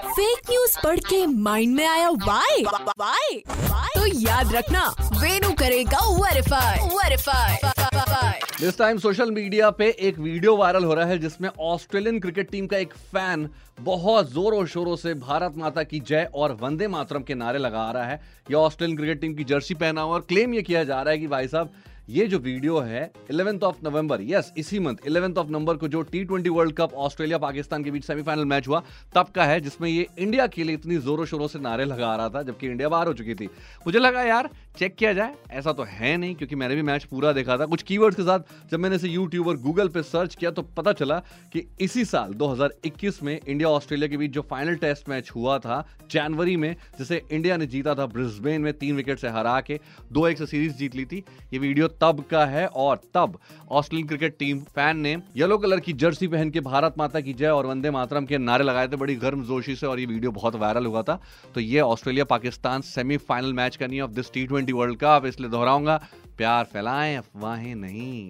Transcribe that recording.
Fake news पढ़ के mind में आया वाई वाई तो याद रखना वेनु करेगा verify verify this time social media पे एक वीडियो वायरल हो रहा है जिसमें ऑस्ट्रेलियन क्रिकेट टीम का एक फ़ैन बहुत जोरों शोरों से भारत माता की जय और वंदे मातरम के नारे लगा रहा है। यह ऑस्ट्रेलियन क्रिकेट टीम की जर्सी पहना हुआ और क्लेम ये किया जा रहा है कि भाई साहब ये जो वीडियो है इलेवेंथ ऑफ़ नवंबर यस इसी मंथ इलेवेंथ ऑफ़ नवंबर को जो T twenty World Cup Australia Pakistan के बीच सेमीफाइनल मैच हुआ, तब का है, जिसमें ये इंडिया के लिए इतनी जोरों शोरों से नारे लगा रहा था, जबकि इंडिया बाहर हो चुकी थी। मुझे लगा, यार चेक किया जाए। ऐसा तो है नहीं, क्योंकि मैंने भी मैच पूरा देखा था। कुछ कीवर्ड्स के साथ, जब मैंने इसे यूट्यूब और गूगल पे सर्च किया तो पता चला कि इसी साल 2021 में इंडिया ऑस्ट्रेलिया के बीच जो फाइनल टेस्ट मैच हुआ था, जनवरी में, जिसे इंडिया ने जीता था ब्रिस्बेन में, तीन विकेट से हरा के, दो एक से सीरीज़ जीत ली थी। ये वीडियो तब का है और तब ऑस्ट्रेलियन क्रिकेट टीम फ़ैन ने येलो कलर की जर्सी पहन के भारत माता की जय और वंदे मातरम के नारे लगाए थे। बड़ी गर्म जोशी से और ये वीडियो बहुत वायरल हुआ था। तो ये ऑस्ट्रेलिया पाकिस्तान सेमीफाइनल मैच का नहीं of this T twenty World Cup इसलिए दोहराऊँगा, प्यार फैलाएँ, अफवाहें नहीं।